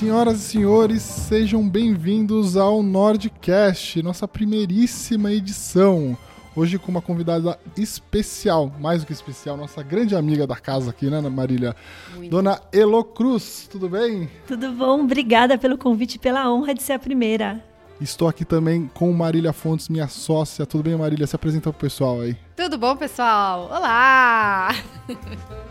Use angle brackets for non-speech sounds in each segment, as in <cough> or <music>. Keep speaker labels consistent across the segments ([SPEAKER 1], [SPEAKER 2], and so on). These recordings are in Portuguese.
[SPEAKER 1] Senhoras e senhores, sejam bem-vindos ao Nordcast, nossa primeiríssima edição. Hoje com uma convidada especial, mais do que especial, nossa grande amiga da casa aqui, né, Marília? Muito. Dona Elo Cruz, tudo bem?
[SPEAKER 2] Tudo bom, obrigada pelo convite e pela honra de ser a primeira.
[SPEAKER 1] Estou aqui também com Marília Fontes, minha sócia. Tudo bem, Marília? Se apresenta pro pessoal aí.
[SPEAKER 3] Tudo bom, pessoal? Olá! <laughs>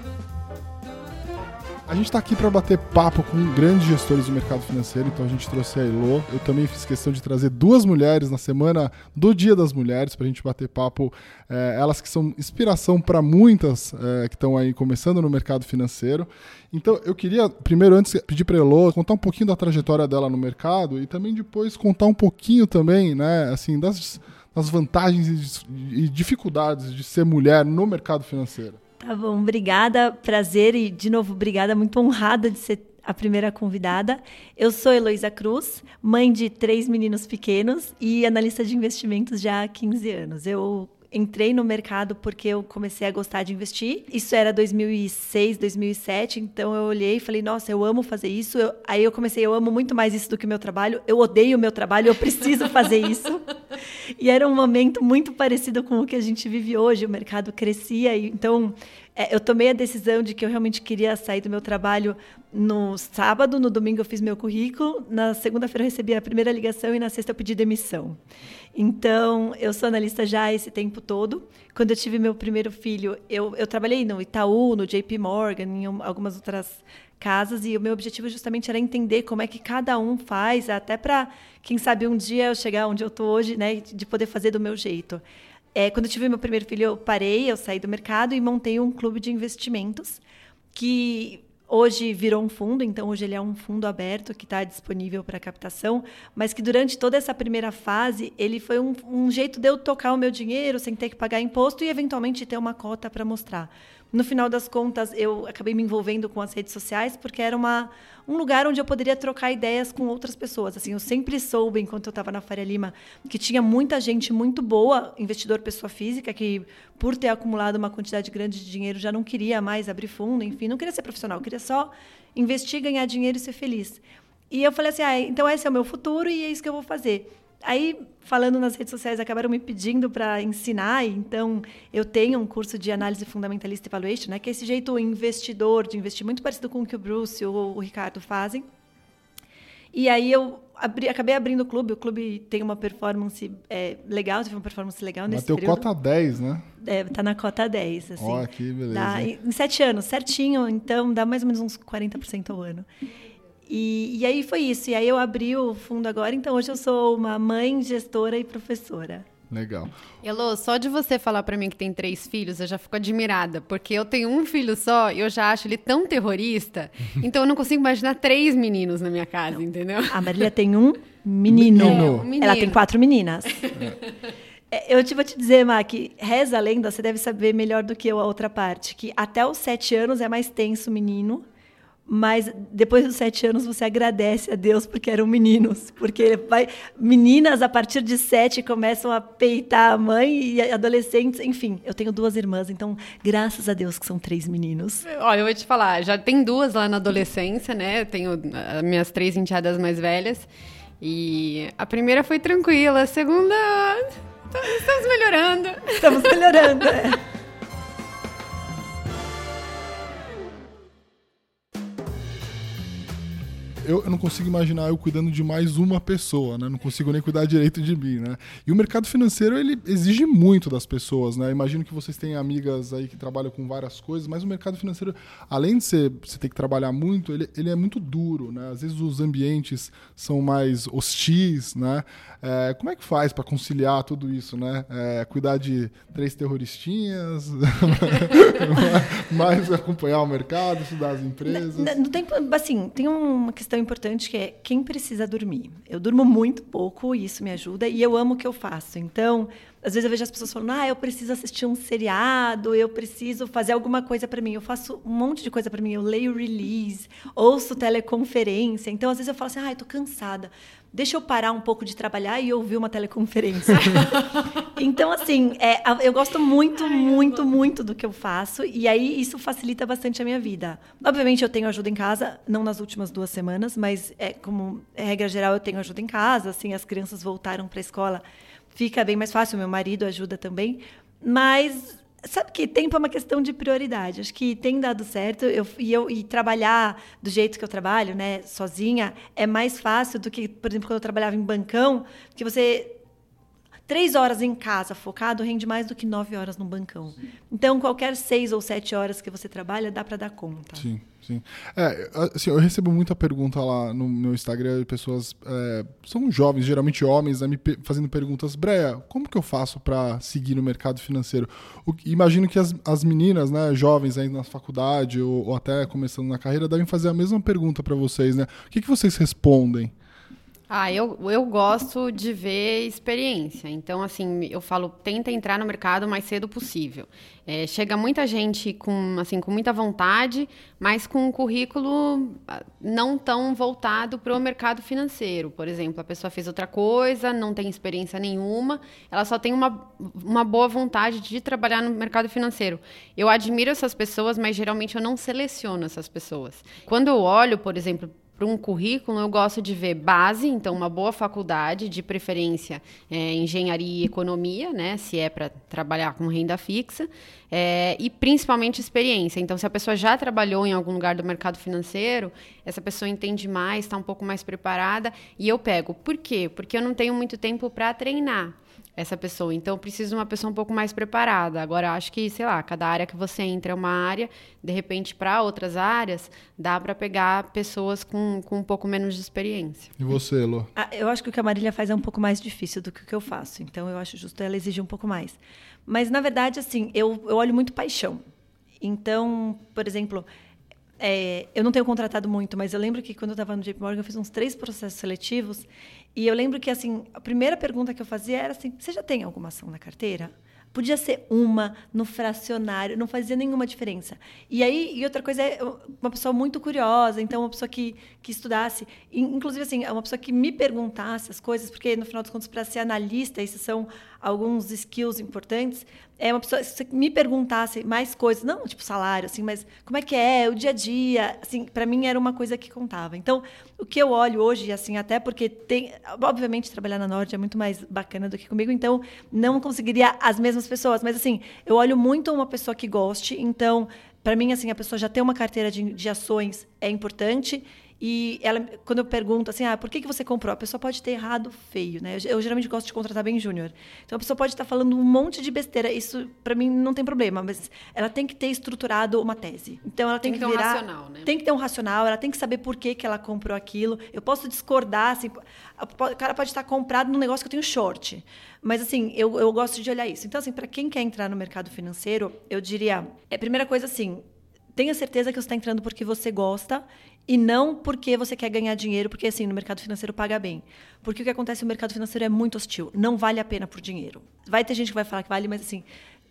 [SPEAKER 1] A gente está aqui para bater papo com grandes gestores do mercado financeiro, então a gente trouxe a Elo. Eu também fiz questão de trazer duas mulheres na semana do Dia das Mulheres para a gente bater papo. É, elas que são inspiração para muitas é, que estão aí começando no mercado financeiro. Então eu queria, primeiro, antes, pedir para a Elo contar um pouquinho da trajetória dela no mercado e também depois contar um pouquinho também, né, assim, das, das vantagens e dificuldades de ser mulher no mercado financeiro.
[SPEAKER 2] Tá bom, obrigada, prazer e de novo obrigada, muito honrada de ser a primeira convidada. Eu sou Heloísa Cruz, mãe de três meninos pequenos e analista de investimentos já há 15 anos. Eu entrei no mercado porque eu comecei a gostar de investir. Isso era 2006, 2007, então eu olhei e falei, nossa, eu amo fazer isso. Eu, aí eu comecei, eu amo muito mais isso do que o meu trabalho. Eu odeio o meu trabalho, eu preciso fazer isso. <laughs> e era um momento muito parecido com o que a gente vive hoje. O mercado crescia, e, então é, eu tomei a decisão de que eu realmente queria sair do meu trabalho no sábado, no domingo eu fiz meu currículo, na segunda-feira eu recebi a primeira ligação e na sexta eu pedi demissão. Então, eu sou analista já esse tempo todo. Quando eu tive meu primeiro filho, eu, eu trabalhei no Itaú, no JP Morgan, em algumas outras casas, e o meu objetivo justamente era entender como é que cada um faz, até para, quem sabe, um dia eu chegar onde eu estou hoje, né, de poder fazer do meu jeito. É, quando eu tive meu primeiro filho, eu parei, eu saí do mercado e montei um clube de investimentos que Hoje virou um fundo, então hoje ele é um fundo aberto que está disponível para captação, mas que durante toda essa primeira fase ele foi um, um, jeito de eu tocar o meu dinheiro sem ter que pagar imposto e eventualmente ter uma cota para mostrar. No final das contas, eu acabei me envolvendo com as redes sociais porque era uma, um lugar onde eu poderia trocar ideias com outras pessoas. Assim, eu sempre soube, enquanto eu estava na Faria Lima, que tinha muita gente muito boa, investidor pessoa física, que por ter acumulado uma quantidade grande de dinheiro já não queria mais abrir fundo, enfim, não queria ser profissional, queria só investir, ganhar dinheiro e ser feliz. E eu falei assim, ah, então esse é o meu futuro e é isso que eu vou fazer. Aí, falando nas redes sociais, acabaram me pedindo para ensinar. Então, eu tenho um curso de análise fundamentalista evaluation, né, que é esse jeito investidor de investir, muito parecido com o que o Bruce ou o Ricardo fazem. E aí eu abri, acabei abrindo o clube. O clube tem uma performance é, legal, teve uma performance legal nesse
[SPEAKER 1] Bateu
[SPEAKER 2] período.
[SPEAKER 1] cota 10, né?
[SPEAKER 2] É, tá na cota 10, assim.
[SPEAKER 1] Ó, oh, que beleza.
[SPEAKER 2] Dá, em sete anos, certinho. Então, dá mais ou menos uns 40% ao ano. E, e aí foi isso. E aí eu abri o fundo agora, então hoje eu sou uma mãe, gestora e professora.
[SPEAKER 1] Legal.
[SPEAKER 3] Elô, só de você falar para mim que tem três filhos, eu já fico admirada, porque eu tenho um filho só e eu já acho ele tão terrorista, <laughs> então eu não consigo imaginar três meninos na minha casa, não. entendeu?
[SPEAKER 2] A Marília tem um menino. menino. É, um menino. Ela tem quatro meninas. É. Eu te vou te dizer, Má, que reza a lenda, você deve saber melhor do que eu a outra parte, que até os sete anos é mais tenso o menino, mas depois dos sete anos você agradece a Deus porque eram meninos, porque vai, meninas a partir de sete começam a peitar a mãe e adolescentes, enfim, eu tenho duas irmãs, então graças a Deus que são três meninos.
[SPEAKER 3] Olha, eu vou te falar, já tem duas lá na adolescência, né? Eu tenho ah, minhas três enteadas mais velhas e a primeira foi tranquila, a segunda estamos melhorando,
[SPEAKER 2] estamos melhorando. É. <laughs>
[SPEAKER 1] eu, eu, não consigo imaginar eu cuidando de mais uma pessoa, né? Não consigo nem cuidar direito de mim, né? E o mercado financeiro, ele exige muito das pessoas, né? Imagino que vocês têm amigas aí que trabalham com várias coisas, mas o mercado financeiro, além de ser, você ter que trabalhar muito, ele, ele é muito duro, né? Às vezes os ambientes são mais hostis, né? É, como é que faz para conciliar tudo isso, né? É, cuidar de três terroristinhas, <laughs> mais acompanhar o mercado, estudar as empresas?
[SPEAKER 2] No, no tempo, assim, tem uma questão importante que é quem precisa dormir. Eu durmo muito pouco e isso me ajuda e eu amo o que eu faço. Então, às vezes eu vejo as pessoas falando, ah, eu preciso assistir um seriado, eu preciso fazer alguma coisa para mim. Eu faço um monte de coisa para mim. Eu leio release, ouço teleconferência. Então, às vezes eu falo assim, ah, eu tô cansada. Deixa eu parar um pouco de trabalhar e ouvir uma teleconferência. <laughs> então, assim, é, eu gosto muito, Ai, muito, muito do que eu faço. E aí isso facilita bastante a minha vida. Obviamente, eu tenho ajuda em casa, não nas últimas duas semanas, mas é, como regra geral, eu tenho ajuda em casa. Assim, as crianças voltaram para a escola fica bem mais fácil. Meu marido ajuda também. Mas sabe que tempo é uma questão de prioridade. Acho que tem dado certo. Eu, e, eu, e trabalhar do jeito que eu trabalho, né, sozinha, é mais fácil do que, por exemplo, quando eu trabalhava em bancão, que você três horas em casa focado rende mais do que nove horas no bancão. Sim. Então, qualquer seis ou sete horas que você trabalha, dá para dar conta.
[SPEAKER 1] Sim, sim. É, assim, eu recebo muita pergunta lá no meu Instagram de pessoas, é, são jovens, geralmente homens, né, me fazendo perguntas, Breia, como que eu faço para seguir no mercado financeiro? O, imagino que as, as meninas, né, jovens ainda na faculdade ou, ou, até começando na carreira, devem fazer a mesma pergunta para vocês, né? O que, que vocês respondem?
[SPEAKER 3] Ah, eu, eu gosto de ver experiência. Então, assim, eu falo, tenta entrar no mercado o mais cedo possível. É, chega muita gente com, assim, com muita vontade, mas com um currículo ah, não tão voltado para o mercado financeiro. Por exemplo, a pessoa fez outra coisa, não tem experiência nenhuma, ela só tem uma, uma boa vontade de trabalhar no mercado financeiro. Eu admiro essas pessoas, mas geralmente eu não seleciono essas pessoas. Quando eu olho, por exemplo, para um currículo, eu gosto de ver base, então uma boa faculdade, de preferência é, engenharia e economia, né, se é para trabalhar com renda fixa, é, e principalmente experiência. Então, se a pessoa já trabalhou em algum lugar do mercado financeiro, essa pessoa entende mais, está um pouco mais preparada, e eu pego. Por quê? Porque eu não tenho muito tempo para treinar essa pessoa. Então, eu preciso de uma pessoa um pouco mais preparada. Agora, acho que, sei lá, cada área que você entra é uma área, de repente, para outras áreas, dá para pegar pessoas com, com um pouco menos de experiência.
[SPEAKER 1] E você, Elo?
[SPEAKER 2] Ah, eu acho que o que a Marília faz é um pouco mais difícil do que o que eu faço. Então, eu acho justo ela exigir um pouco mais. Mas, na verdade, assim, eu, eu olho muito paixão. Então, por exemplo, é, eu não tenho contratado muito, mas eu lembro que quando eu estava no JP Morgan, eu fiz uns três processos seletivos. E eu lembro que assim, a primeira pergunta que eu fazia era assim: você já tem alguma ação na carteira? Podia ser uma no fracionário, não fazia nenhuma diferença. E aí, e outra coisa é uma pessoa muito curiosa, então uma pessoa que, que estudasse, inclusive assim, uma pessoa que me perguntasse as coisas, porque no final dos contos para ser analista, esses são alguns skills importantes, é uma pessoa se me perguntasse mais coisas, não tipo salário assim, mas como é que é o dia a dia, assim, para mim era uma coisa que contava. Então, o que eu olho hoje assim, até porque tem, obviamente trabalhar na Nord é muito mais bacana do que comigo, então não conseguiria as mesmas pessoas, mas assim, eu olho muito uma pessoa que goste, então para mim assim, a pessoa já ter uma carteira de, de ações é importante e ela, quando eu pergunto assim, ah, por que, que você comprou? A pessoa pode ter errado feio, né? Eu, eu geralmente gosto de contratar bem júnior. Então a pessoa pode estar falando um monte de besteira. Isso para mim não tem problema, mas ela tem que ter estruturado uma tese. Então ela tem, tem que, que ter virar, um racional, né? Tem que ter um racional. Ela tem que saber por que, que ela comprou aquilo. Eu posso discordar, assim, o cara pode estar comprado num negócio que eu tenho short. Mas assim, eu, eu gosto de olhar isso. Então assim, para quem quer entrar no mercado financeiro, eu diria, é primeira coisa assim, tenha certeza que você está entrando porque você gosta e não porque você quer ganhar dinheiro, porque assim, no mercado financeiro paga bem. Porque o que acontece no mercado financeiro é muito hostil. Não vale a pena por dinheiro. Vai ter gente que vai falar que vale, mas assim,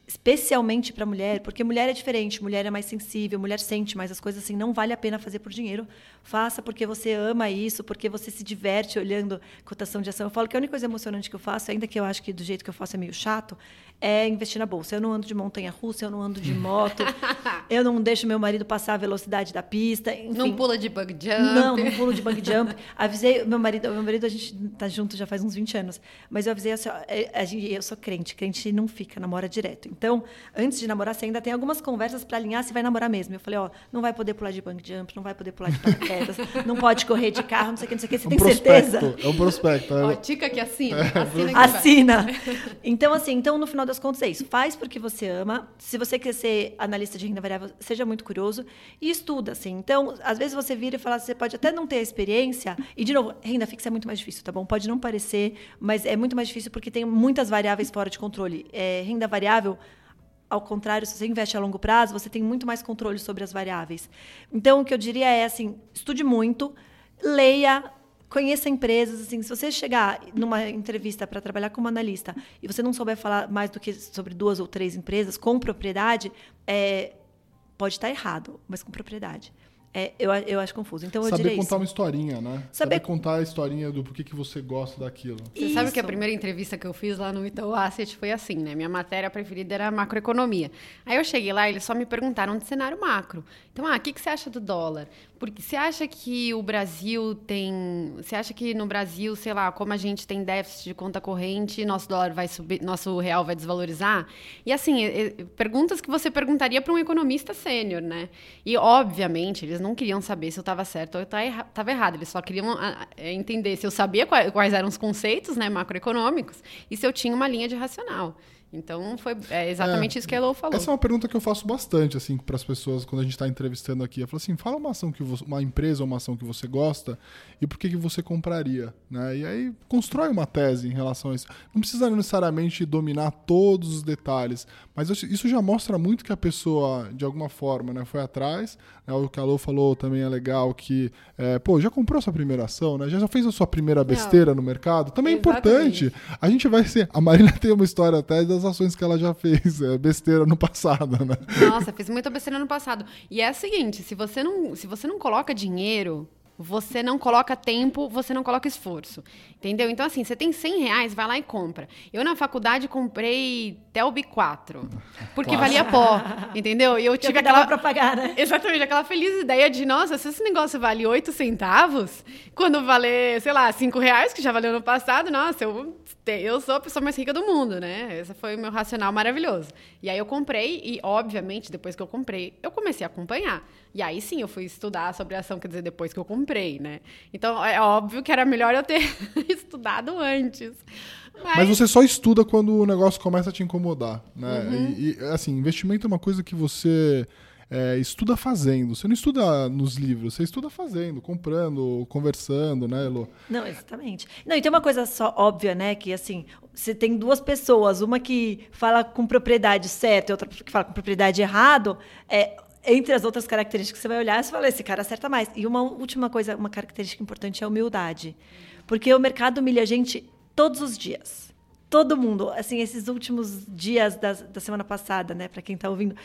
[SPEAKER 2] especialmente para mulher, porque mulher é diferente, mulher é mais sensível, mulher sente mais as coisas assim, não vale a pena fazer por dinheiro. Faça porque você ama isso, porque você se diverte olhando cotação de ação. Eu falo que a única coisa emocionante que eu faço, ainda que eu acho que do jeito que eu faço é meio chato, é investir na bolsa. Eu não ando de montanha russa, eu não ando de moto, <laughs> eu não deixo meu marido passar a velocidade da pista. Enfim.
[SPEAKER 3] Não pula de bug jump.
[SPEAKER 2] Não, não pulo de bug jump. Avisei meu marido, meu marido a gente tá junto já faz uns 20 anos, mas eu avisei assim, é, a gente, eu sou crente, crente não fica, namora direto. Então, antes de namorar, você ainda tem algumas conversas para alinhar se vai namorar mesmo. Eu falei, ó, não vai poder pular de bug jump, não vai poder pular de paraquedas, não pode correr de carro, não sei o que, não sei o que. Você
[SPEAKER 1] um
[SPEAKER 2] tem
[SPEAKER 1] prospecto,
[SPEAKER 2] certeza?
[SPEAKER 1] É um prospecto.
[SPEAKER 3] Ó, tica que assina. É,
[SPEAKER 2] assina. assina. Então, assim, então no final das contas é isso. Faz porque você ama. Se você quer ser analista de renda variável, seja muito curioso e estuda, assim. Então, às vezes você vira e fala, você pode até não ter a experiência. E, de novo, renda fixa é muito mais difícil, tá bom? Pode não parecer, mas é muito mais difícil porque tem muitas variáveis fora de controle. É, renda variável ao contrário, se você investe a longo prazo, você tem muito mais controle sobre as variáveis. Então, o que eu diria é assim: estude muito, leia, conheça empresas, assim, se você chegar numa entrevista para trabalhar como analista e você não souber falar mais do que sobre duas ou três empresas com propriedade, é, pode estar errado, mas com propriedade. É, eu, eu acho confuso. Então eu
[SPEAKER 1] Saber
[SPEAKER 2] contar
[SPEAKER 1] isso. uma historinha, né? Saber... Saber... contar a historinha do porquê que você gosta daquilo.
[SPEAKER 3] Você isso. sabe que a primeira entrevista que eu fiz lá no Itaú Asset foi assim, né? Minha matéria preferida era macroeconomia. Aí eu cheguei lá e eles só me perguntaram de cenário macro. Então, ah, o que, que você acha do dólar? Porque você acha que o Brasil tem. Você acha que no Brasil, sei lá, como a gente tem déficit de conta corrente, nosso dólar vai subir, nosso real vai desvalorizar? E assim, perguntas que você perguntaria para um economista sênior, né? E, obviamente, eles não queriam saber se eu estava certo ou estava errado. Eles só queriam é, entender se eu sabia quais eram os conceitos né, macroeconômicos e se eu tinha uma linha de racional. Então, foi é exatamente é, isso que a Elo falou.
[SPEAKER 1] Essa é uma pergunta que eu faço bastante, assim, para as pessoas quando a gente está entrevistando aqui. Eu falo assim, fala uma ação que você, uma empresa ou uma ação que você gosta e por que, que você compraria, né? E aí constrói uma tese em relação a isso. Não precisa necessariamente dominar todos os detalhes, mas isso já mostra muito que a pessoa, de alguma forma, né, foi atrás. Né? O que a Elo falou também é legal, que, é, pô, já comprou sua primeira ação, né? Já fez a sua primeira besteira Não. no mercado? Também é importante. A gente vai ser... A Marina <laughs> tem uma história até das ações que ela já fez, é, besteira no passado, né?
[SPEAKER 3] Nossa, fiz muita besteira no passado. E é o seguinte, se você não, se você não coloca dinheiro você não coloca tempo, você não coloca esforço. Entendeu? Então, assim, você tem 100 reais, vai lá e compra. Eu, na faculdade, comprei Telbi 4. Porque Nossa. valia pó. Entendeu?
[SPEAKER 2] E eu tive eu aquela. pra pagar, né?
[SPEAKER 3] Exatamente, aquela feliz ideia de, nossa, se esse negócio vale 8 centavos, quando valer, sei lá, 5 reais, que já valeu no passado, nossa, eu, eu sou a pessoa mais rica do mundo, né? Esse foi o meu racional maravilhoso. E aí eu comprei, e, obviamente, depois que eu comprei, eu comecei a acompanhar. E aí sim eu fui estudar sobre a ação, quer dizer, depois que eu comprei, né? Então é óbvio que era melhor eu ter <laughs> estudado antes.
[SPEAKER 1] Mas... Mas... você só estuda quando o negócio começa a te incomodar, né? Uhum. E, e, assim, investimento é uma coisa que você é, estuda fazendo. Você não estuda nos livros, você estuda fazendo, comprando, conversando, né, Elo?
[SPEAKER 2] Não, exatamente. Não, e tem uma coisa só óbvia, né? Que assim, você tem duas pessoas, uma que fala com propriedade certa e outra que fala com propriedade errado. É, entre as outras características que você vai olhar, você fala, esse cara acerta mais. E uma última coisa, uma característica importante é a humildade. Porque o mercado humilha a gente todos os dias. Todo mundo. Assim, esses últimos dias da, da semana passada, né, para quem está ouvindo,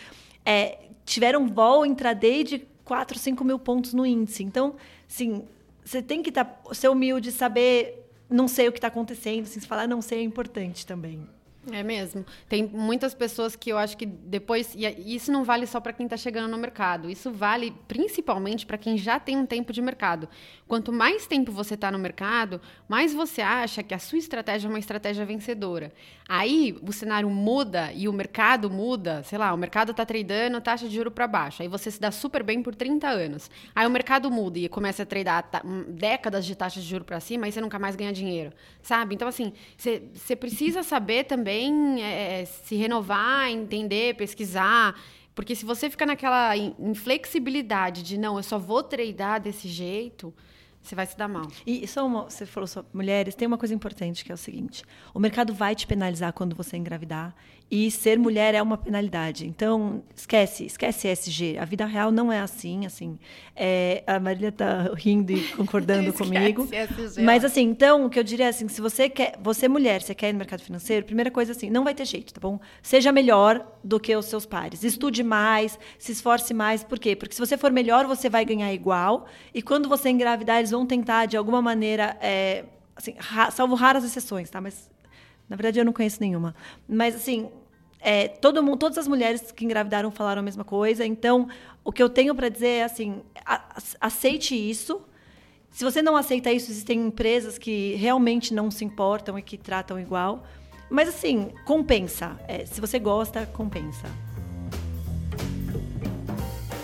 [SPEAKER 2] é, tiveram vol intraday de 4, 5 mil pontos no índice. Então, assim, você tem que tá, ser humilde, saber, não sei o que está acontecendo. Assim, se falar não sei é importante também.
[SPEAKER 3] É mesmo. Tem muitas pessoas que eu acho que depois. E isso não vale só para quem está chegando no mercado. Isso vale principalmente para quem já tem um tempo de mercado. Quanto mais tempo você está no mercado, mais você acha que a sua estratégia é uma estratégia vencedora. Aí o cenário muda e o mercado muda. Sei lá, o mercado está tradando taxa de juro para baixo. Aí você se dá super bem por 30 anos. Aí o mercado muda e começa a tradar décadas de taxa de juro para cima e você nunca mais ganha dinheiro. Sabe? Então, assim, você precisa saber também também é, é, se renovar, entender, pesquisar. Porque se você fica naquela inflexibilidade de não, eu só vou treinar desse jeito, você vai se dar mal.
[SPEAKER 2] E só uma, você falou sobre mulheres, tem uma coisa importante que é o seguinte: o mercado vai te penalizar quando você engravidar e ser mulher é uma penalidade. Então, esquece, esquece SG. A vida real não é assim, assim. É, a Marília está rindo e concordando <laughs> comigo. SG. Mas assim, então, o que eu diria é assim, se você quer, você mulher, você quer ir no mercado financeiro, primeira coisa assim, não vai ter jeito, tá bom? Seja melhor do que os seus pares. Estude mais, se esforce mais. Por quê? Porque se você for melhor, você vai ganhar igual. E quando você engravidar, eles vão tentar de alguma maneira, é, assim, ra salvo raras exceções, tá? Mas na verdade, eu não conheço nenhuma. Mas, assim, é, todo mundo, todas as mulheres que engravidaram falaram a mesma coisa. Então, o que eu tenho para dizer é assim: aceite isso. Se você não aceita isso, existem empresas que realmente não se importam e que tratam igual. Mas, assim, compensa. É, se você gosta, compensa.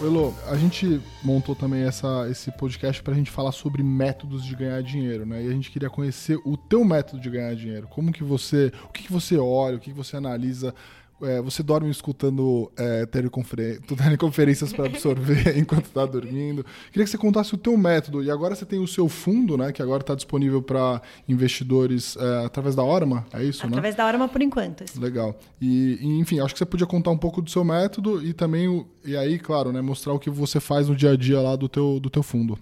[SPEAKER 1] Elo, a gente montou também essa, esse podcast para a gente falar sobre métodos de ganhar dinheiro, né? E a gente queria conhecer o teu método de ganhar dinheiro. Como que você, o que, que você olha, o que, que você analisa é, você dorme escutando é, <laughs> teleconferências para absorver <laughs> enquanto está dormindo. Queria que você contasse o teu método. E agora você tem o seu fundo, né? Que agora está disponível para investidores é, através da Orma, é isso,
[SPEAKER 2] através
[SPEAKER 1] né?
[SPEAKER 2] Através da Orma por enquanto.
[SPEAKER 1] Isso. Legal. E, enfim, acho que você podia contar um pouco do seu método e também, e aí, claro, né, mostrar o que você faz no dia a dia lá do teu, do teu fundo.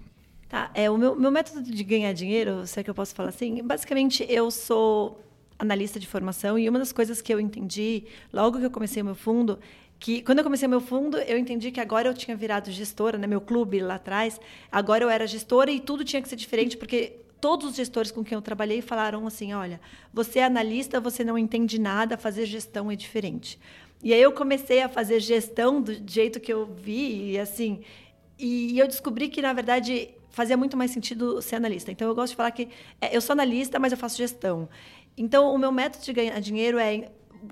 [SPEAKER 2] Tá, é, o meu, meu método de ganhar dinheiro, se é que eu posso falar assim, basicamente eu sou analista de formação e uma das coisas que eu entendi logo que eu comecei o meu fundo que quando eu comecei meu fundo, eu entendi que agora eu tinha virado gestora, né, meu clube lá atrás, agora eu era gestora e tudo tinha que ser diferente, porque todos os gestores com quem eu trabalhei falaram assim: olha, você é analista, você não entende nada, fazer gestão é diferente. E aí eu comecei a fazer gestão do jeito que eu vi, e assim, e eu descobri que, na verdade, fazia muito mais sentido ser analista. Então, eu gosto de falar que é, eu sou analista, mas eu faço gestão. Então, o meu método de ganhar dinheiro é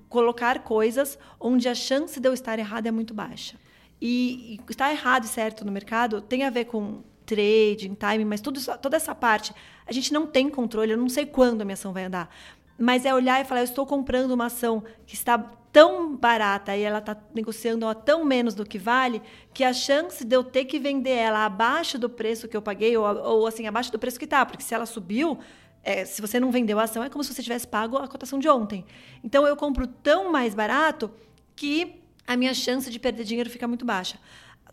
[SPEAKER 2] colocar coisas onde a chance de eu estar errado é muito baixa. E, e estar errado e certo no mercado tem a ver com trading, timing, mas tudo toda essa parte a gente não tem controle. Eu não sei quando a minha ação vai andar. Mas é olhar e falar: eu estou comprando uma ação que está tão barata e ela está negociando a tão menos do que vale, que a chance de eu ter que vender ela abaixo do preço que eu paguei, ou, ou assim, abaixo do preço que está, porque se ela subiu, é, se você não vendeu a ação, é como se você tivesse pago a cotação de ontem. Então eu compro tão mais barato que a minha chance de perder dinheiro fica muito baixa.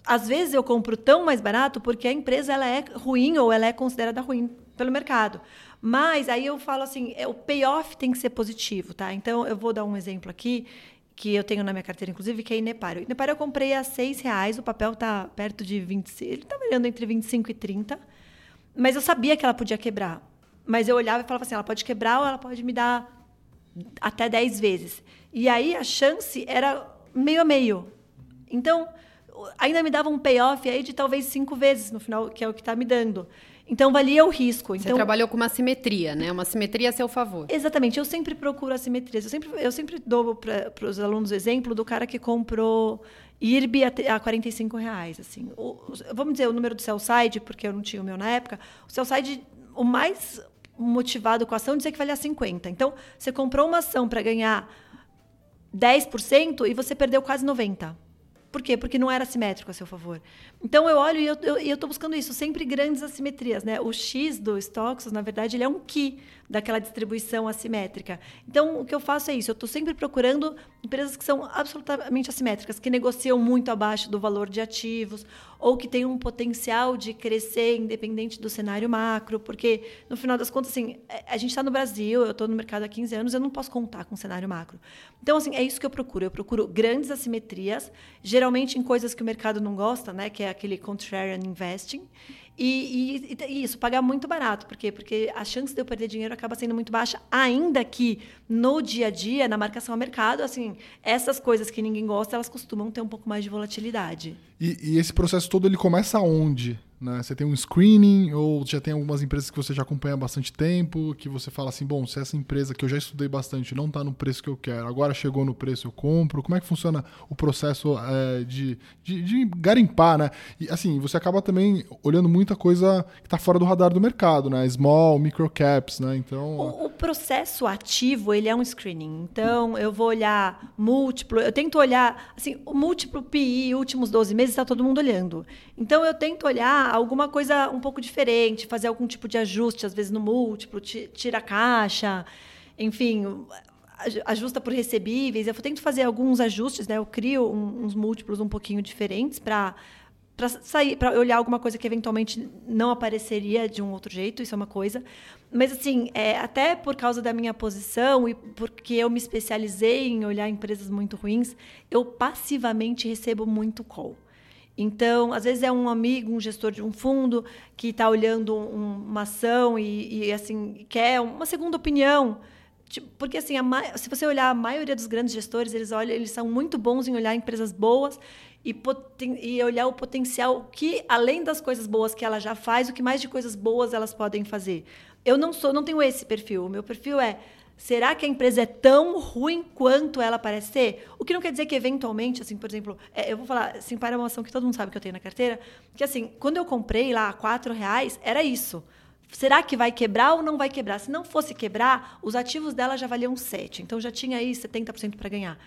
[SPEAKER 2] Às vezes eu compro tão mais barato porque a empresa ela é ruim ou ela é considerada ruim pelo mercado. Mas aí eu falo assim, é, o payoff tem que ser positivo, tá? Então eu vou dar um exemplo aqui que eu tenho na minha carteira, inclusive, que é Inepar. Inepar eu comprei a seis reais, o papel está perto de 26, ele está variando entre 25 e 30, mas eu sabia que ela podia quebrar. Mas eu olhava e falava assim, ela pode quebrar ou ela pode me dar até 10 vezes. E aí a chance era meio a meio. Então, ainda me dava um payoff aí de talvez cinco vezes no final, que é o que está me dando. Então valia o risco.
[SPEAKER 3] Você
[SPEAKER 2] então,
[SPEAKER 3] trabalhou com uma simetria, né? Uma simetria a seu favor.
[SPEAKER 2] Exatamente. Eu sempre procuro assimetrias. Eu sempre, eu sempre dou para os alunos o exemplo do cara que comprou IRB a, a 45 reais. Assim. O, vamos dizer o número do side, porque eu não tinha o meu na época. O side, o mais motivado com a ação, dizia que valia 50. Então, você comprou uma ação para ganhar 10% e você perdeu quase 90%. Por quê? Porque não era simétrico a seu favor. Então eu olho e eu estou buscando isso, sempre grandes assimetrias. Né? O X do Stoxx, na verdade, ele é um Ki daquela distribuição assimétrica. Então o que eu faço é isso, eu estou sempre procurando empresas que são absolutamente assimétricas, que negociam muito abaixo do valor de ativos, ou que têm um potencial de crescer independente do cenário macro, porque no final das contas, assim, é, a gente está no Brasil, eu estou no mercado há 15 anos, eu não posso contar com o cenário macro. Então, assim, é isso que eu procuro. Eu procuro grandes assimetrias, geralmente em coisas que o mercado não gosta, né? Que é aquele contrarian investing. E, e, e, isso, pagar muito barato. Por quê? Porque a chance de eu perder dinheiro acaba sendo muito baixa, ainda que no dia a dia, na marcação a mercado, assim, essas coisas que ninguém gosta, elas costumam ter um pouco mais de volatilidade.
[SPEAKER 1] E, e esse processo todo, ele começa onde? Né? Você tem um screening ou já tem algumas empresas que você já acompanha há bastante tempo, que você fala assim, bom, se essa empresa que eu já estudei bastante não está no preço que eu quero, agora chegou no preço, eu compro. Como é que funciona o processo é, de, de, de, garimpar, né? E assim, você acaba também olhando muita coisa que está fora do radar do mercado, né? Small, micro caps, né? Então...
[SPEAKER 2] O, o processo ativo, ele é um screening. Então, eu vou olhar múltiplo, eu tento olhar, assim, o múltiplo PI, últimos 12 meses, está todo mundo olhando. Então, eu tento olhar alguma coisa um pouco diferente, fazer algum tipo de ajuste, às vezes no múltiplo, tira a caixa, enfim, ajusta por recebíveis. Eu tento fazer alguns ajustes, né? Eu crio uns múltiplos um pouquinho diferentes para para sair, para olhar alguma coisa que eventualmente não apareceria de um outro jeito, isso é uma coisa. Mas assim, é, até por causa da minha posição e porque eu me especializei em olhar empresas muito ruins, eu passivamente recebo muito call. Então, às vezes é um amigo, um gestor de um fundo que está olhando um, uma ação e, e, assim quer uma segunda opinião, tipo, porque assim, a, se você olhar a maioria dos grandes gestores, eles olham, eles são muito bons em olhar empresas boas e, e olhar o potencial que, além das coisas boas que ela já faz, o que mais de coisas boas elas podem fazer. Eu não sou, não tenho esse perfil. O meu perfil é Será que a empresa é tão ruim quanto ela parece ser? O que não quer dizer que, eventualmente, assim, por exemplo, é, eu vou falar, assim, para uma ação que todo mundo sabe que eu tenho na carteira, que, assim, quando eu comprei lá a reais, era isso. Será que vai quebrar ou não vai quebrar? Se não fosse quebrar, os ativos dela já valiam 7. Então, já tinha aí 70% para ganhar.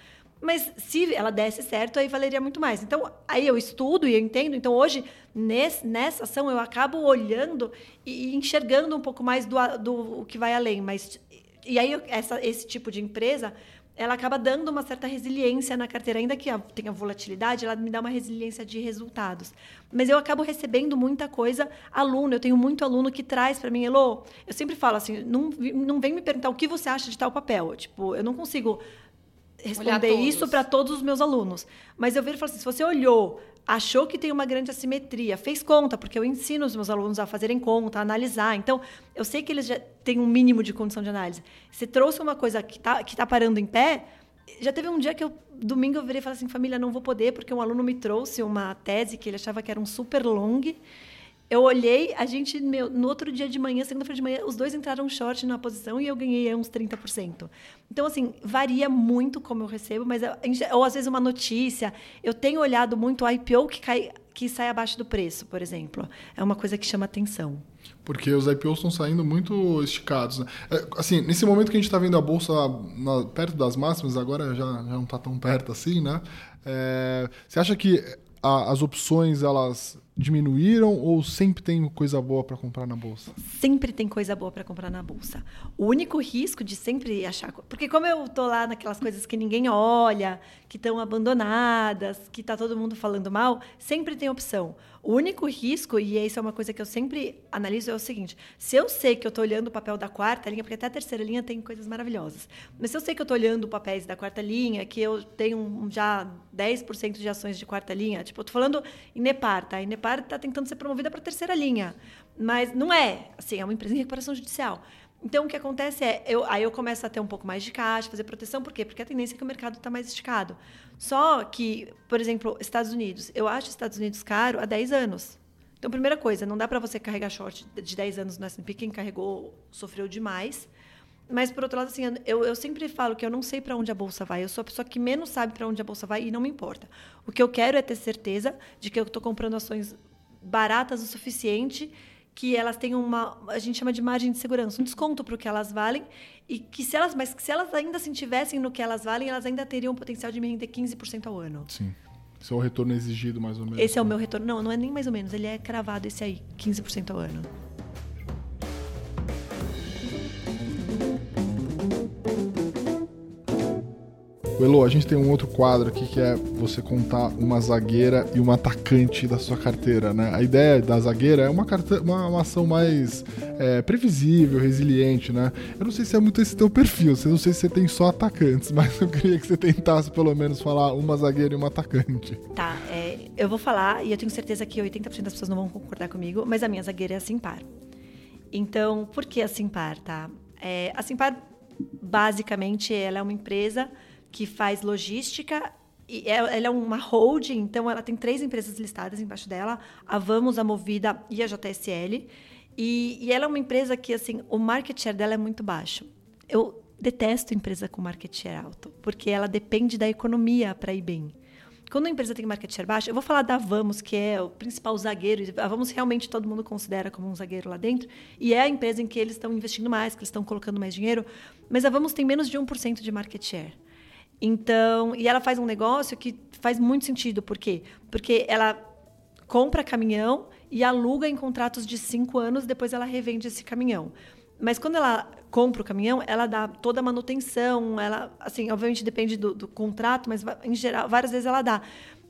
[SPEAKER 2] Mas se ela desse certo, aí valeria muito mais. Então, aí eu estudo e eu entendo. Então, hoje, nesse, nessa ação, eu acabo olhando e enxergando um pouco mais do, do o que vai além. Mas e aí, essa, esse tipo de empresa, ela acaba dando uma certa resiliência na carteira, ainda que tenha volatilidade, ela me dá uma resiliência de resultados. Mas eu acabo recebendo muita coisa aluno, eu tenho muito aluno que traz para mim, Elô, eu sempre falo assim, não, não vem me perguntar o que você acha de tal papel, tipo, eu não consigo responder isso para todos os meus alunos. Mas eu vejo e falo assim, se você olhou achou que tem uma grande assimetria, fez conta, porque eu ensino os meus alunos a fazerem conta, a analisar. Então, eu sei que eles já têm um mínimo de condição de análise. Se trouxe uma coisa que está que tá parando em pé, já teve um dia que eu, domingo, eu virei e falei assim, família, não vou poder, porque um aluno me trouxe uma tese que ele achava que era um super long, eu olhei, a gente, meu, no outro dia de manhã, segunda-feira de manhã, os dois entraram short na posição e eu ganhei uns 30%. Então, assim, varia muito como eu recebo, mas, ou às vezes uma notícia. Eu tenho olhado muito o IPO que, cai, que sai abaixo do preço, por exemplo. É uma coisa que chama atenção.
[SPEAKER 1] Porque os IPOs estão saindo muito esticados. Né? É, assim, nesse momento que a gente está vendo a bolsa na, perto das máximas, agora já, já não está tão perto assim, né? É, você acha que a, as opções elas diminuíram ou sempre tem coisa boa para comprar na bolsa?
[SPEAKER 2] Sempre tem coisa boa para comprar na bolsa. O único risco de sempre achar, porque como eu tô lá naquelas coisas que ninguém olha, que estão abandonadas, que tá todo mundo falando mal, sempre tem opção. O único risco, e isso é uma coisa que eu sempre analiso, é o seguinte: se eu sei que eu estou olhando o papel da quarta linha, porque até a terceira linha tem coisas maravilhosas, mas se eu sei que eu estou olhando papéis da quarta linha, que eu tenho já 10% de ações de quarta linha, tipo, eu estou falando em Nepar, tá? Nepar Nepar está tentando ser promovida para a terceira linha. Mas não é. Assim, é uma empresa em recuperação judicial. Então, o que acontece é, eu, aí eu começo a ter um pouco mais de caixa, fazer proteção. Por quê? Porque a tendência é que o mercado está mais esticado. Só que, por exemplo, Estados Unidos. Eu acho Estados Unidos caro há 10 anos. Então, primeira coisa, não dá para você carregar short de 10 anos no S&P. Quem carregou sofreu demais. Mas, por outro lado, assim, eu, eu sempre falo que eu não sei para onde a bolsa vai. Eu sou a pessoa que menos sabe para onde a bolsa vai e não me importa. O que eu quero é ter certeza de que eu estou comprando ações baratas o suficiente que elas tenham uma a gente chama de margem de segurança, um desconto para o que elas valem e que se elas mas que se elas ainda se tivessem no que elas valem, elas ainda teriam o potencial de me render 15% ao ano.
[SPEAKER 1] Sim. Esse é o retorno exigido mais ou menos.
[SPEAKER 2] Esse é o meu retorno. Não, não é nem mais ou menos, ele é cravado esse aí, 15% ao ano.
[SPEAKER 1] Elo, a gente tem um outro quadro aqui que é você contar uma zagueira e uma atacante da sua carteira, né? A ideia da zagueira é uma, carta, uma, uma ação mais é, previsível, resiliente, né? Eu não sei se é muito esse teu perfil, eu não sei se você tem só atacantes, <laughs> mas eu queria que você tentasse pelo menos falar uma zagueira e uma atacante.
[SPEAKER 2] Tá, é, eu vou falar e eu tenho certeza que 80% das pessoas não vão concordar comigo, mas a minha zagueira é a Simpar. Então, por que a Simpar, tá? É, a Simpar, basicamente, ela é uma empresa que faz logística. E é, ela é uma holding, então ela tem três empresas listadas embaixo dela: a Vamos, a Movida e a JSL. E, e ela é uma empresa que, assim, o market share dela é muito baixo. Eu detesto empresa com market share alto, porque ela depende da economia para ir bem. Quando a empresa tem market share baixo, eu vou falar da Vamos, que é o principal zagueiro. A Vamos realmente todo mundo considera como um zagueiro lá dentro. E é a empresa em que eles estão investindo mais, que eles estão colocando mais dinheiro. Mas a Vamos tem menos de 1% de market share. Então, e ela faz um negócio que faz muito sentido. Por quê? Porque ela compra caminhão e aluga em contratos de cinco anos, depois ela revende esse caminhão. Mas quando ela compra o caminhão, ela dá toda a manutenção, ela, assim, obviamente depende do, do contrato, mas em geral, várias vezes ela dá.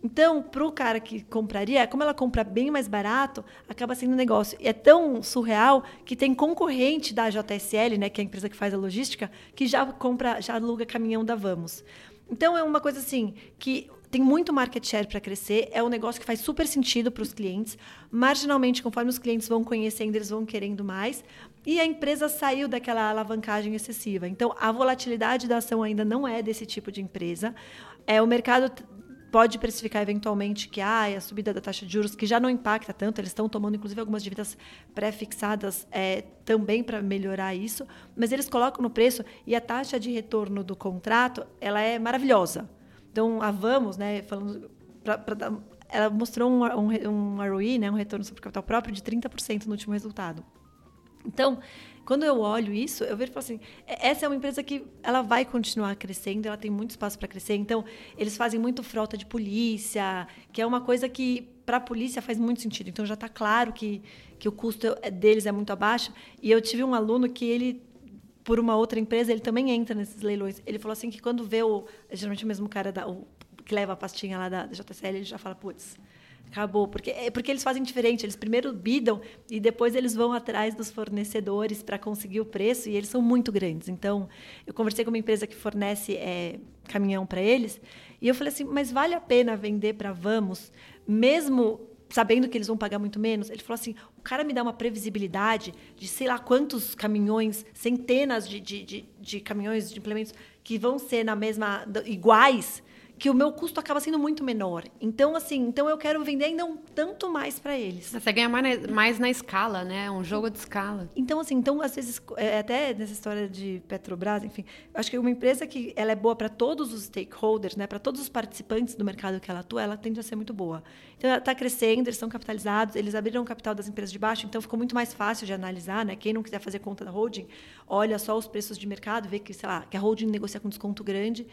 [SPEAKER 2] Então, para o cara que compraria, como ela compra bem mais barato, acaba sendo um negócio. E é tão surreal que tem concorrente da JSL, né, que é a empresa que faz a logística, que já compra, já aluga caminhão da Vamos. Então, é uma coisa assim que tem muito market share para crescer, é um negócio que faz super sentido para os clientes. Marginalmente, conforme os clientes vão conhecendo, eles vão querendo mais. E a empresa saiu daquela alavancagem excessiva. Então, a volatilidade da ação ainda não é desse tipo de empresa. É, o mercado pode precificar eventualmente que ah, a subida da taxa de juros, que já não impacta tanto, eles estão tomando inclusive algumas dívidas pré-fixadas é, também para melhorar isso, mas eles colocam no preço e a taxa de retorno do contrato ela é maravilhosa. Então, a Vamos, né, falando pra, pra dar, ela mostrou um, um, um ROI, né, um retorno sobre capital próprio de 30% no último resultado. Então, quando eu olho isso, eu vejo e falo assim, é, essa é uma empresa que ela vai continuar crescendo, ela tem muito espaço para crescer. Então, eles fazem muito frota de polícia, que é uma coisa que para a polícia faz muito sentido. Então, já está claro que, que o custo deles é muito abaixo. E eu tive um aluno que ele por uma outra empresa, ele também entra nesses leilões. Ele falou assim que quando vê o. Geralmente o mesmo cara da, o, que leva a pastinha lá da, da JCL, ele já fala, putz, acabou. Porque, é porque eles fazem diferente. Eles primeiro bidam e depois eles vão atrás dos fornecedores para conseguir o preço e eles são muito grandes. Então, eu conversei com uma empresa que fornece é, caminhão para eles e eu falei assim, mas vale a pena vender para Vamos, mesmo sabendo que eles vão pagar muito menos? Ele falou assim, o cara me dá uma previsibilidade de sei lá quantos caminhões, centenas de, de, de, de caminhões, de implementos que vão ser na mesma iguais que o meu custo acaba sendo muito menor. Então, assim, então eu quero vender ainda um tanto mais para eles.
[SPEAKER 3] Você ganha mais na, mais na escala, né? Um jogo de escala.
[SPEAKER 2] Então, assim, então às vezes é, até nessa história de Petrobras, enfim, acho que uma empresa que ela é boa para todos os stakeholders, né? Para todos os participantes do mercado que ela atua, ela tende a ser muito boa. Então, ela está crescendo, eles estão capitalizados, eles abriram o capital das empresas de baixo, então ficou muito mais fácil de analisar, né? Quem não quiser fazer conta da holding, olha só os preços de mercado, vê que, sei lá, que a holding negocia com desconto grande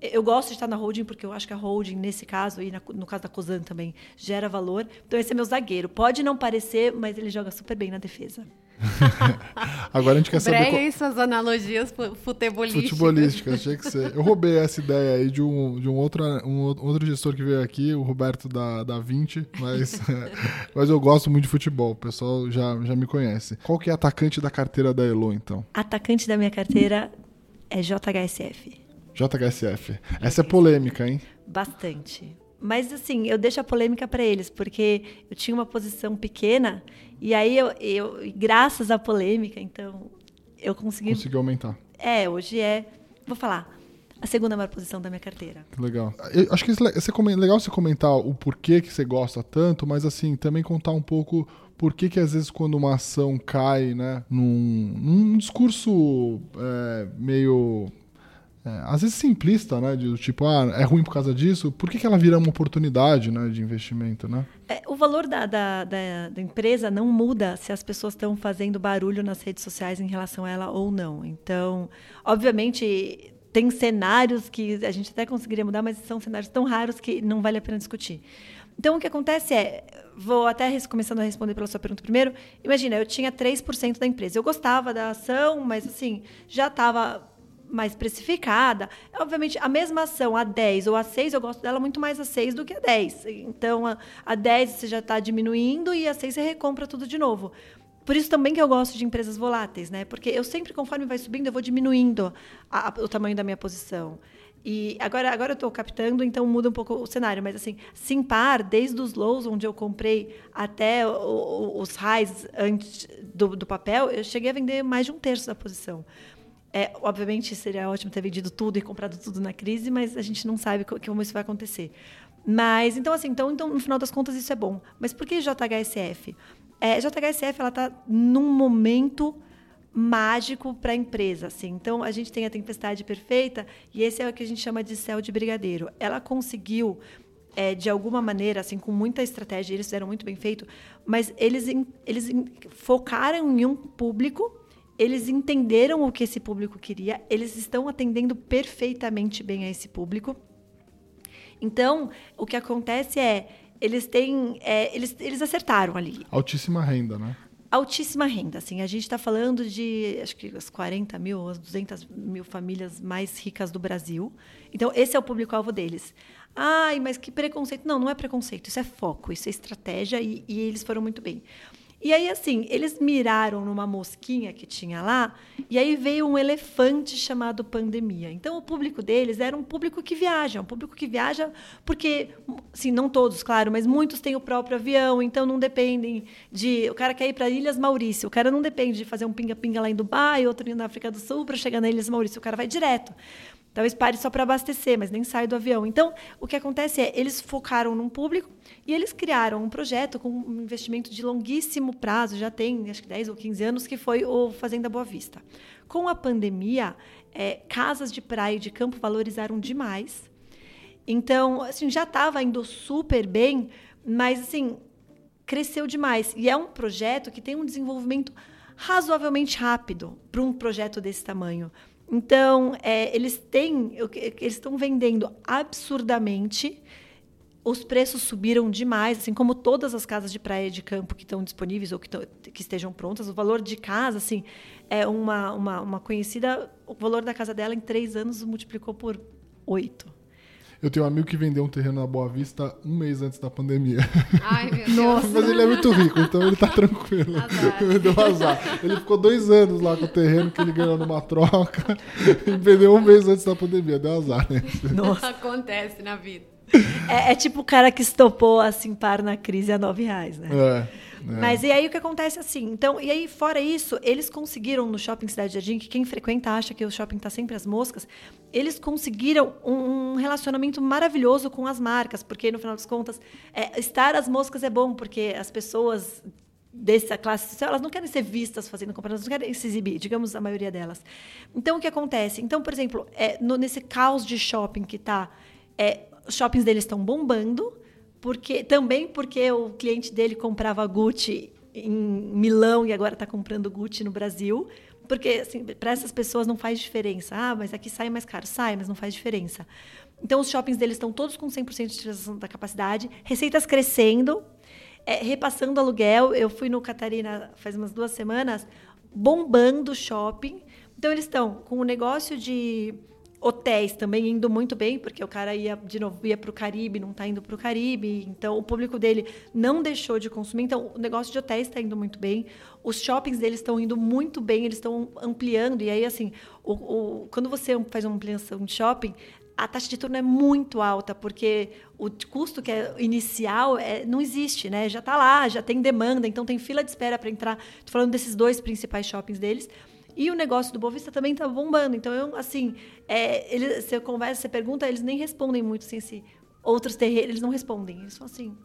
[SPEAKER 2] eu gosto de estar na holding porque eu acho que a holding, nesse caso, e no caso da Cosan também, gera valor. Então, esse é meu zagueiro. Pode não parecer, mas ele joga super bem na defesa. <laughs>
[SPEAKER 1] Agora a gente quer saber.
[SPEAKER 3] Breguem qual... suas analogias futebolísticas.
[SPEAKER 1] Futebolísticas, tinha que ser. Eu roubei essa ideia aí de um, de um, outro, um outro gestor que veio aqui, o Roberto da, da 20, mas, <laughs> <laughs> mas eu gosto muito de futebol, o pessoal já, já me conhece. Qual que é atacante da carteira da Elo, então?
[SPEAKER 2] Atacante da minha carteira é JHSF.
[SPEAKER 1] JHSF. Essa é polêmica, hein?
[SPEAKER 2] Bastante. Mas assim, eu deixo a polêmica para eles, porque eu tinha uma posição pequena e aí eu, eu graças à polêmica, então eu consegui.
[SPEAKER 1] Conseguiu aumentar.
[SPEAKER 2] É, hoje é, vou falar, a segunda maior posição da minha carteira.
[SPEAKER 1] Legal. Eu acho que é legal você comentar o porquê que você gosta tanto, mas assim, também contar um pouco por que, que às vezes quando uma ação cai, né, num, num discurso é, meio é, às vezes simplista, né? De tipo, ah, é ruim por causa disso. Por que, que ela vira uma oportunidade né, de investimento, né?
[SPEAKER 2] É, o valor da, da, da, da, empresa não muda se as pessoas estão fazendo barulho nas redes sociais em relação a ela ou não. Então, obviamente, tem cenários que a gente até conseguiria mudar, mas são cenários tão raros que não vale a pena discutir. Então, o que acontece é, vou até começando a responder pela sua pergunta primeiro. Imagina, eu tinha 3% da empresa. Eu gostava da ação, mas assim, já estava mais precificada. Obviamente, a mesma ação, a 10 ou a 6, eu gosto dela muito mais a 6 do que a 10. Então, a, a 10 você já está diminuindo e a 6 você recompra tudo de novo. Por isso também que eu gosto de empresas voláteis, né? Porque eu sempre, conforme vai subindo, eu vou diminuindo a, a, o tamanho da minha posição. E agora, agora eu estou captando, então muda um pouco o cenário. Mas assim, Simpar, desde os lows onde eu comprei até o, o, os highs antes do, do papel, eu cheguei a vender mais de um terço da posição. É, obviamente seria ótimo ter vendido tudo e comprado tudo na crise, mas a gente não sabe como isso vai acontecer. Mas então assim, então, então no final das contas isso é bom. Mas por que JHSF? É, JHSF ela está num momento mágico para a empresa, assim. Então a gente tem a tempestade perfeita e esse é o que a gente chama de céu de brigadeiro. Ela conseguiu é, de alguma maneira, assim, com muita estratégia, eles fizeram muito bem feito, mas eles, eles focaram em um público eles entenderam o que esse público queria, eles estão atendendo perfeitamente bem a esse público. Então, o que acontece é, eles têm, é, eles, eles acertaram ali.
[SPEAKER 1] Altíssima renda, né?
[SPEAKER 2] Altíssima renda, assim, a gente está falando de, acho que as 40 mil, as 200 mil famílias mais ricas do Brasil. Então, esse é o público-alvo deles. Ai, mas que preconceito. Não, não é preconceito, isso é foco, isso é estratégia e, e eles foram muito bem. E aí, assim, eles miraram numa mosquinha que tinha lá, e aí veio um elefante chamado pandemia. Então, o público deles era um público que viaja, um público que viaja porque, assim, não todos, claro, mas muitos têm o próprio avião, então não dependem de. O cara quer ir para Ilhas Maurício, o cara não depende de fazer um pinga-pinga lá em Dubai, outro na África do Sul para chegar na Ilhas Maurício, o cara vai direto. Talvez pare só para abastecer, mas nem sai do avião. Então, o que acontece é, eles focaram num público e eles criaram um projeto com um investimento de longuíssimo prazo, já tem acho que 10 ou 15 anos, que foi o Fazenda Boa Vista. Com a pandemia, é, casas de praia e de campo valorizaram demais. Então, assim, já estava indo super bem, mas assim, cresceu demais. E é um projeto que tem um desenvolvimento razoavelmente rápido para um projeto desse tamanho. Então, é, eles têm, eles estão vendendo absurdamente os preços subiram demais, assim como todas as casas de praia de campo que estão disponíveis ou que, tão, que estejam prontas. O valor de casa, assim, é uma, uma, uma conhecida, o valor da casa dela em três anos multiplicou por oito.
[SPEAKER 1] Eu tenho um amigo que vendeu um terreno na Boa Vista um mês antes da pandemia.
[SPEAKER 3] Ai, meu Deus.
[SPEAKER 2] Nossa.
[SPEAKER 1] Mas ele é muito rico, então ele tá tranquilo. Ele <laughs> deu azar. Ele ficou dois anos lá com o terreno que ele ganhou numa troca e vendeu um mês antes da pandemia. Deu azar, né?
[SPEAKER 2] Nossa.
[SPEAKER 3] Acontece na vida.
[SPEAKER 2] É, é tipo o cara que estopou assim par na crise a nove reais, né?
[SPEAKER 1] É. é.
[SPEAKER 2] Mas e aí o que acontece assim? Então, e aí fora isso, eles conseguiram no Shopping Cidade Jardim, que quem frequenta acha que o shopping está sempre às moscas, eles conseguiram um, um relacionamento maravilhoso com as marcas, porque no final das contas, é, estar às moscas é bom, porque as pessoas dessa classe social, elas não querem ser vistas fazendo compras, não querem se exibir, digamos a maioria delas. Então, o que acontece? Então, por exemplo, é, no- nesse caos de shopping que está, os shoppings deles estão bombando, porque também porque o cliente dele comprava Gucci em Milão e agora está comprando Gucci no Brasil. Porque assim, para essas pessoas não faz diferença. Ah, mas aqui sai mais caro. Sai, mas não faz diferença. Então, os shoppings deles estão todos com 100% de utilização da capacidade, receitas crescendo, é, repassando aluguel. Eu fui no Catarina faz umas duas semanas, bombando o shopping. Então, eles estão com o negócio de hotéis também indo muito bem, porque o cara ia de novo ia para o Caribe, não está indo para o Caribe, então o público dele não deixou de consumir. Então, o negócio de hotéis está indo muito bem, os shoppings deles estão indo muito bem, eles estão ampliando. E aí, assim, o, o- quando você faz uma ampliação de shopping, a taxa de turno é muito alta, porque o custo que é inicial é, não existe, né? Já está lá, já tem demanda, então tem fila de espera para entrar. Estou falando desses dois principais shoppings deles. E o negócio do Boa Vista também está bombando. Então, eu, assim, é, ele, você conversa, você pergunta, eles nem respondem muito, assim, se outros terrenos, eles não respondem. Eles falam assim,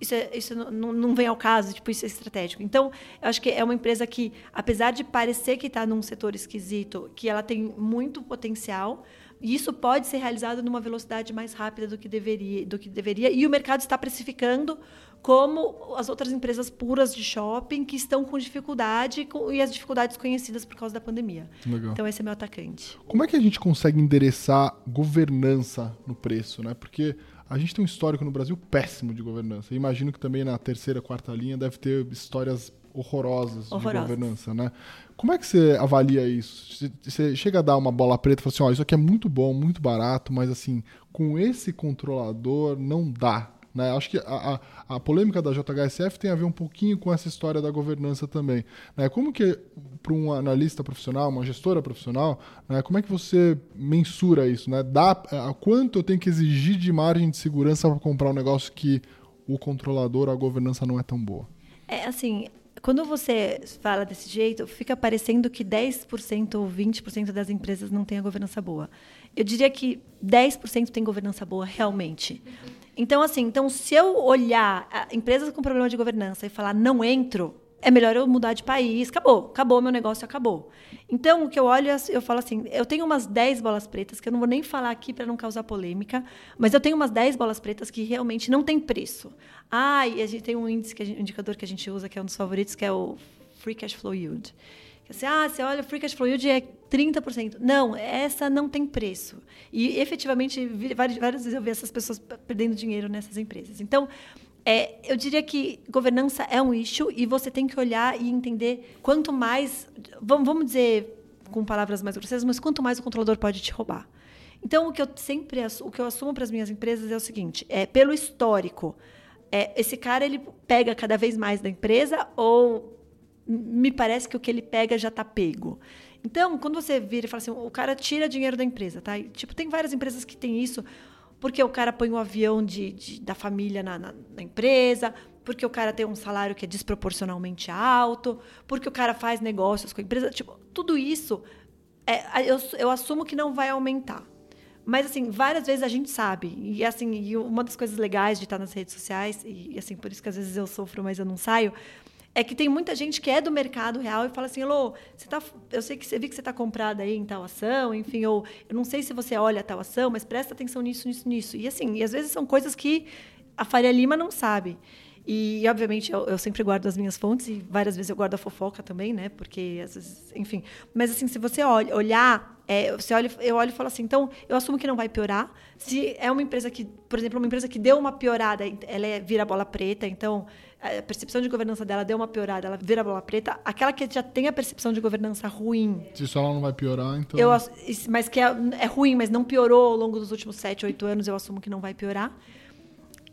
[SPEAKER 2] isso, é- isso não, não- não vem ao caso, tipo, isso é estratégico. Então, eu acho que é uma empresa que, apesar de parecer que está num setor esquisito, que ela tem muito potencial, e isso pode ser realizado numa velocidade mais rápida do que deveria, do que deveria e o mercado está precificando como as outras empresas puras de shopping que estão com dificuldade e as dificuldades conhecidas por causa da pandemia.
[SPEAKER 1] Legal.
[SPEAKER 2] Então, esse é meu atacante.
[SPEAKER 1] Como é que a gente consegue endereçar governança no preço, né? Porque a gente tem um histórico no Brasil péssimo de governança. Eu imagino que também na terceira, quarta linha deve ter histórias horrorosas, de
[SPEAKER 2] Horrorosas.
[SPEAKER 1] governança, né? Como é que você avalia isso? Você- chega a dar uma bola preta e fala assim, ó, isso aqui é muito bom, muito barato, mas assim, com esse controlador não dá. Né? Acho que a, a, a polêmica da JHSF tem a ver um pouquinho com essa história da governança também. Né? Como que, para um analista profissional, uma gestora profissional, né, como é que você mensura isso? Né? Dá, a quanto eu tenho que exigir de margem de segurança para comprar um negócio que o controlador, a governança não é tão boa?
[SPEAKER 2] É assim, quando você fala desse jeito, fica parecendo que 10% ou 20% das empresas não têm a governança boa. Eu diria que 10% tem governança boa realmente. Então, assim, então, se eu olhar ah, empresas com problema de governança e falar não entro, é melhor eu mudar de país. Acabou, acabou, meu negócio acabou. Então, o que eu olho, eu falo assim, eu tenho umas 10 bolas pretas, que eu não vou nem falar aqui para não causar polêmica, mas eu tenho umas 10 bolas pretas que realmente não tem preço. Ah, e a gente tem um índice, que gente, um indicador que a gente usa, que é um dos favoritos, que é o Free Cash Flow Yield. Assim, ah, você olha, Free Cash Flow Yield é 30%. Não, essa não tem preço. E, efetivamente, várias, várias vezes eu vi essas pessoas perdendo dinheiro nessas empresas. Então, é, eu diria que governança é um issue e você tem que olhar e entender quanto mais, vamos, vamos dizer com palavras mais grosseiras, mas quanto mais o controlador pode te roubar. Então, o que eu sempre o que eu assumo para as minhas empresas é o seguinte: é pelo histórico, é, esse cara ele pega cada vez mais da empresa ou me parece que o que ele pega já está pego. Então, quando você vira e fala assim, o cara tira dinheiro da empresa, tá? E, tipo, tem várias empresas que têm isso, porque o cara põe o avião de, de- da família na, na- na empresa, porque o cara tem um salário que é desproporcionalmente alto, porque o cara faz negócios com a empresa. Tipo, tudo isso, é, eu, eu assumo que não vai aumentar. Mas, assim, várias vezes a gente sabe. E, assim, e uma das coisas legais de estar nas redes sociais, e, assim, por isso que às vezes eu sofro, mas eu não saio, é que tem muita gente que é do mercado real e fala assim, Elô, você tá, eu sei que você vi que você está comprada aí em tal ação, enfim, ou eu não sei se você olha tal ação, mas presta atenção nisso, nisso, nisso. E assim, e às vezes são coisas que a Faria Lima não sabe. E, obviamente, eu, eu sempre guardo as minhas fontes e várias vezes eu guardo a fofoca também, né? Porque, às vezes, enfim. Mas, assim, se você olha, olhar É, você olha, eu olho e falo assim, então eu assumo que não vai piorar. Se é uma empresa que, por exemplo, uma empresa que deu uma piorada, ela é, vira bola preta, então a percepção de governança dela deu uma piorada, ela vira bola preta. Aquela que já tem a percepção de governança ruim.
[SPEAKER 1] Se só ela não vai piorar, então.
[SPEAKER 2] Eu, mas que é, é ruim, mas não piorou ao longo dos últimos sete, oito anos, eu assumo que não vai piorar.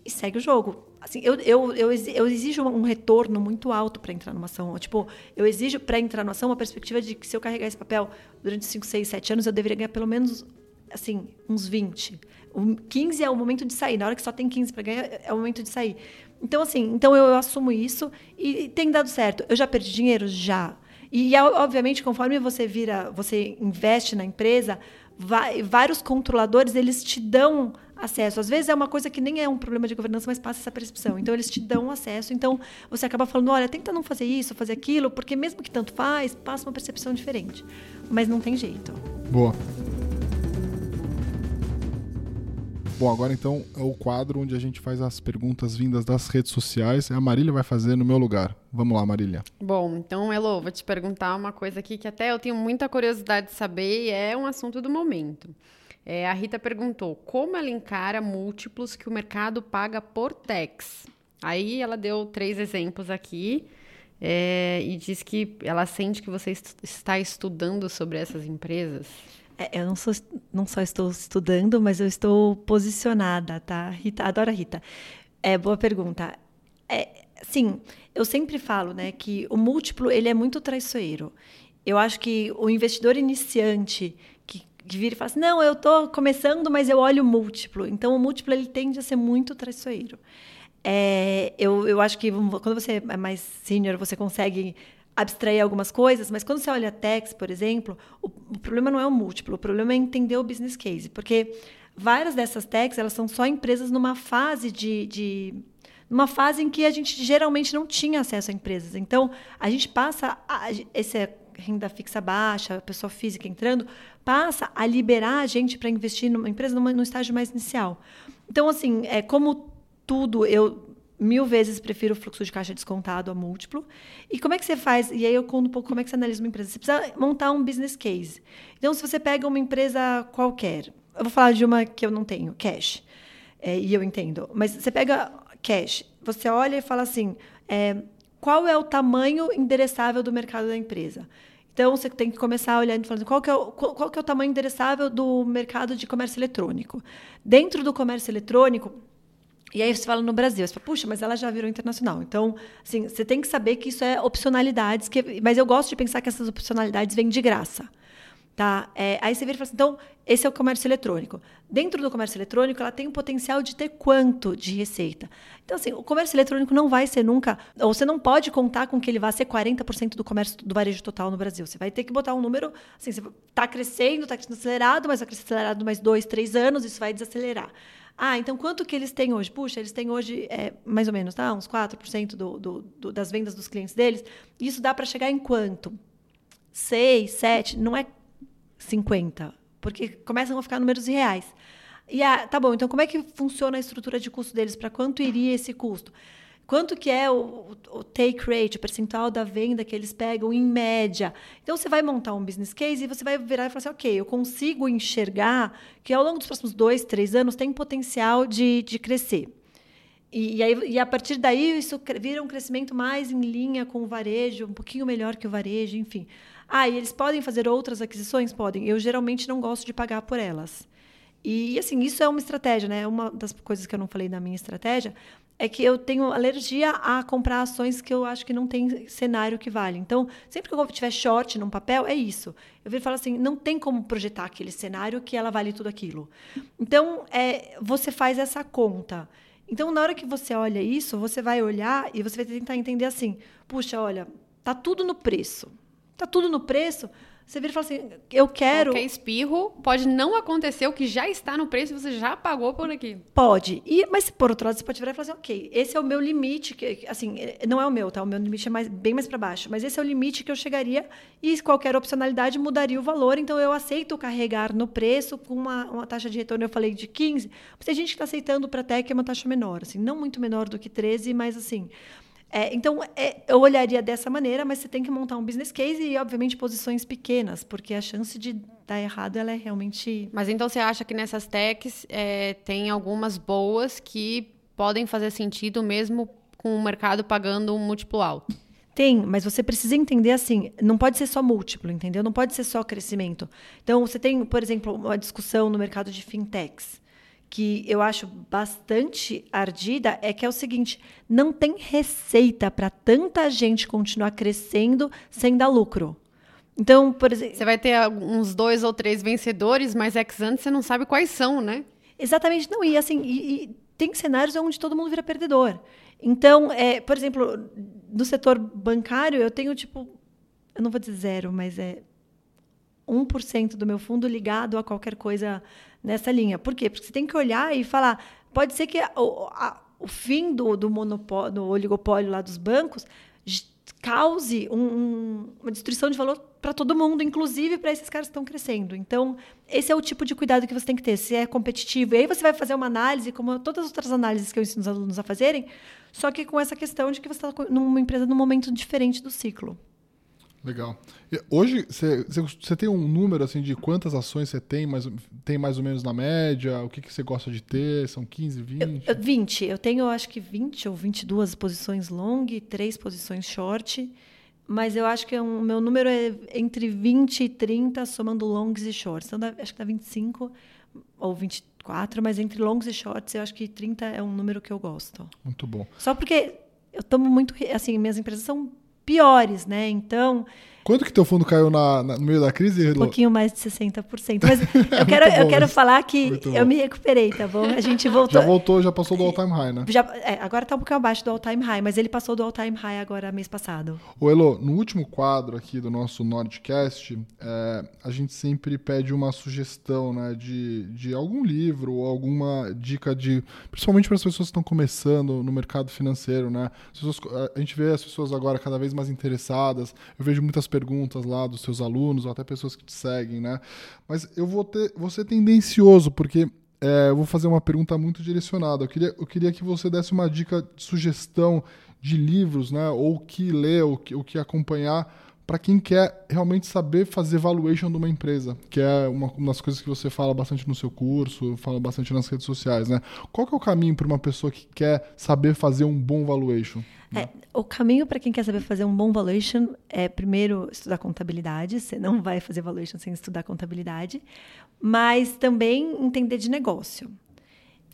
[SPEAKER 2] E segue o jogo assim, eu, eu, eu, eu exijo um retorno muito alto para entrar numa ação. Tipo, eu exijo para entrar numa ação uma perspectiva de que se eu carregar esse papel durante 5, 6, 7 anos, eu deveria ganhar pelo menos assim, uns 20. O 15 é o momento de sair. Na hora que só tem 15 para ganhar, é o momento de sair. Então, assim, então eu, eu assumo isso e, e tem dado certo. Eu já perdi dinheiro? Já. E, obviamente, conforme você vira, você investe na empresa, vai, vários controladores, eles te dão acesso. Às vezes é uma coisa que nem é um problema de governança, mas passa essa percepção. Então eles te dão acesso. Então você acaba falando, olha, tenta não fazer isso, fazer aquilo, porque mesmo que tanto faz, passa uma percepção diferente. Mas não tem jeito.
[SPEAKER 1] Boa. Bom, agora então é o quadro onde a gente faz as perguntas vindas das redes sociais. A Marília vai fazer no meu lugar. Vamos lá, Marília.
[SPEAKER 3] Bom, então, Elo, vou te perguntar uma coisa aqui que até eu tenho muita curiosidade de saber e é um assunto do momento. É, a Rita perguntou como ela encara múltiplos que o mercado paga por tax. Aí ela deu três exemplos aqui é, e diz que ela sente que você est está estudando sobre essas empresas.
[SPEAKER 2] É, eu não, sou, não só estou estudando, mas eu estou posicionada, tá? Rita, adoro a Rita. É, boa pergunta. É, sim, eu sempre falo né, que o múltiplo ele é muito traiçoeiro. Eu acho que o investidor iniciante que vira e fala assim, não, eu estou começando, mas eu olho múltiplo. Então, o múltiplo ele tende a ser muito traiçoeiro. É, eu, eu acho que quando você é mais senior, você consegue abstrair algumas coisas, mas quando você olha a Tex, por exemplo, o, o, problema não é o múltiplo, o problema é entender o business case, porque várias dessas techs, elas são só empresas numa fase de, de numa fase em que a gente geralmente não tinha acesso a empresas. Então, a gente passa a, esse renda fixa baixa, a pessoa física entrando, passa a liberar a gente para investir numa empresa numa, no estágio mais inicial. Então, assim, é como tudo, eu mil vezes prefiro o fluxo de caixa descontado a múltiplo. E como é que você faz? E aí eu conto um pouco como é que você analisa uma empresa. Você precisa montar um business case. Então, se você pega uma empresa qualquer, eu vou falar de uma que eu não tenho, cash, é, e eu entendo. Mas você pega cash, você olha e fala assim, é, qual é o tamanho endereçável do mercado da empresa? Então, você tem que começar olhando e falando qual que, é o, qual, qual que é o tamanho endereçável do mercado de comércio eletrônico. Dentro do comércio eletrônico, e aí você fala no Brasil, você fala, puxa, mas ela já virou internacional. Então, assim, você tem que saber que isso é opcionalidades, que, mas eu gosto de pensar que essas opcionalidades vêm de graça. Tá? É, aí você vira e fala assim, então, esse é o comércio eletrônico. Dentro do comércio eletrônico, ela tem o potencial de ter quanto de receita? Então, assim, o comércio eletrônico não vai ser nunca, ou você não pode contar com que ele vá ser 40% do comércio do varejo total no Brasil. Você vai ter que botar um número, assim, está crescendo, está crescendo acelerado, mas vai crescer acelerado mais dois, três anos, isso vai desacelerar. Ah, então quanto que eles têm hoje? Puxa, eles têm hoje é, mais ou menos, tá? Uns 4% do, do, do, das vendas dos clientes deles. Isso dá para chegar em quanto? 6, 7, não é 50, porque começam a ficar números reais. E ah, tá bom, então como é que funciona a estrutura de custo deles? Para quanto iria esse custo? Quanto que é o, o, take rate, o percentual da venda que eles pegam em média? Então você vai montar um business case e você vai virar e falar assim, ok, eu consigo enxergar que ao longo dos próximos dois, três anos tem potencial de, de crescer. E, e, aí, e a partir daí isso vira um crescimento mais em linha com o varejo, um pouquinho melhor que o varejo, enfim. Ah, e eles podem fazer outras aquisições? Podem. Eu geralmente não gosto de pagar por elas. E, assim, isso é uma estratégia, né? Uma das coisas que eu não falei na minha estratégia é que eu tenho alergia a comprar ações que eu acho que não tem cenário que vale. Então, sempre que eu tiver short num papel, é isso. Eu viro falar assim, não tem como projetar aquele cenário que ela vale tudo aquilo. Então, é, você faz essa conta. Então, na hora que você olha isso, você vai olhar e você vai tentar entender assim, puxa, olha, tá tudo no preço. Tá tudo no preço. Você vira e fala assim, eu quero.
[SPEAKER 3] Qualquer espirro pode não acontecer o que já está no preço e você já pagou por aqui.
[SPEAKER 2] Pode. E, mas, por outro lado, você pode virar e falar assim, ok, esse é o meu limite, que, assim, não é o meu, tá? O meu limite é mais, bem mais para baixo. Mas esse é o limite que eu chegaria e qualquer opcionalidade mudaria o valor. Então, eu aceito carregar no preço com uma, uma taxa de retorno, eu falei de 15. Mas tem gente que está aceitando para tech é uma taxa menor, assim, não muito menor do que 13, mas assim É, então, é, eu olharia dessa maneira, mas você tem que montar um business case e, obviamente, posições pequenas, porque a chance de dar errado ela é realmente.
[SPEAKER 3] Mas então você acha que nessas techs é, tem algumas boas que podem fazer sentido mesmo com o mercado pagando um múltiplo alto?
[SPEAKER 2] Tem, mas você precisa entender assim, não pode ser só múltiplo, entendeu? Não pode ser só crescimento. Então, você tem, por exemplo, uma discussão no mercado de fintechs que eu acho bastante ardida é que é o seguinte: não tem receita para tanta gente continuar crescendo sem dar lucro. Então, por exemplo.
[SPEAKER 3] Você vai ter uns dois ou três vencedores, mas ex antes você não sabe quais são, né?
[SPEAKER 2] Exatamente, não. E assim, e, e tem cenários onde todo mundo vira perdedor. Então, é, por exemplo, no setor bancário, eu tenho tipo. Eu não vou dizer zero, mas é 1% do meu fundo ligado a qualquer coisa nessa linha. Por quê? Porque você tem que olhar e falar, pode ser que o, a, o fim do, do monopólio, do oligopólio lá dos bancos cause um, uma destruição de valor para todo mundo, inclusive para esses caras que estão crescendo. Então, esse é o tipo de cuidado que você tem que ter. Se é competitivo, e aí você vai fazer uma análise, como todas as outras análises que eu ensino os alunos a fazerem, só que com essa questão de que você está numa empresa num momento diferente do ciclo.
[SPEAKER 1] Legal. E hoje, você tem um número assim de quantas ações você tem, mais, tem mais ou menos na média? O que você gosta de ter? São 15, 20?
[SPEAKER 2] Eu, 20. Eu tenho, acho que 20 ou 22 posições long e 3 posições short. Mas eu acho que o é um, meu número é entre 20 e 30, somando longs e shorts. Então, dá, acho que dá 25 ou 24, mas entre longs e shorts, eu acho que 30 é um número que eu gosto.
[SPEAKER 1] Muito bom.
[SPEAKER 2] Só porque eu tomo muito. Assim, minhas empresas são piores, né? Então.
[SPEAKER 1] Quanto que teu fundo caiu na, na, no meio da crise?
[SPEAKER 2] Um pouquinho mais de 60%. Mas eu <laughs> quero, eu quero falar que eu me recuperei, tá bom? A gente voltou.
[SPEAKER 1] Já voltou, já passou do all-time high, né?
[SPEAKER 2] Já, é, agora tá um pouquinho abaixo do all-time high, mas ele passou do all-time high agora mês passado.
[SPEAKER 1] O Elo, no último quadro aqui do nosso Nordcast, é, a gente sempre pede uma sugestão, né? De, de algum livro ou alguma dica de. Principalmente para as pessoas que estão começando no mercado financeiro, né? Pessoas, a gente vê as pessoas agora cada vez mais interessadas. Eu vejo muitas perguntas lá dos seus alunos, ou até pessoas que te seguem, né? Mas eu vou, ter, vou ser tendencioso, porque é, eu vou fazer uma pergunta muito direcionada. Eu queria, eu queria que você desse uma dica sugestão de livros, né? Ou que ler, ou o que acompanhar para quem quer realmente saber fazer valuation de uma empresa, que é uma, uma, das coisas que você fala bastante no seu curso, fala bastante nas redes sociais, né? Qual que é o caminho para uma pessoa que quer saber fazer um bom valuation?
[SPEAKER 2] É, o caminho para quem quer saber fazer um bom valuation é primeiro estudar contabilidade. Você não vai fazer valuation sem estudar contabilidade, mas também entender de negócio.